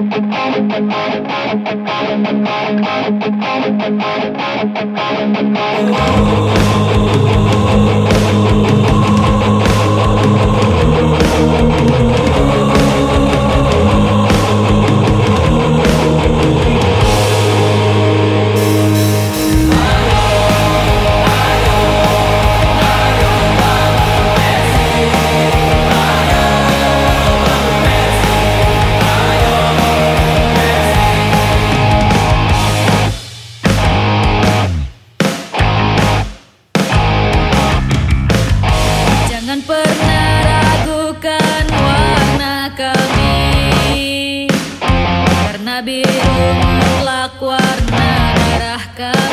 Jangan kami. Karena biru mutlak warna darah kami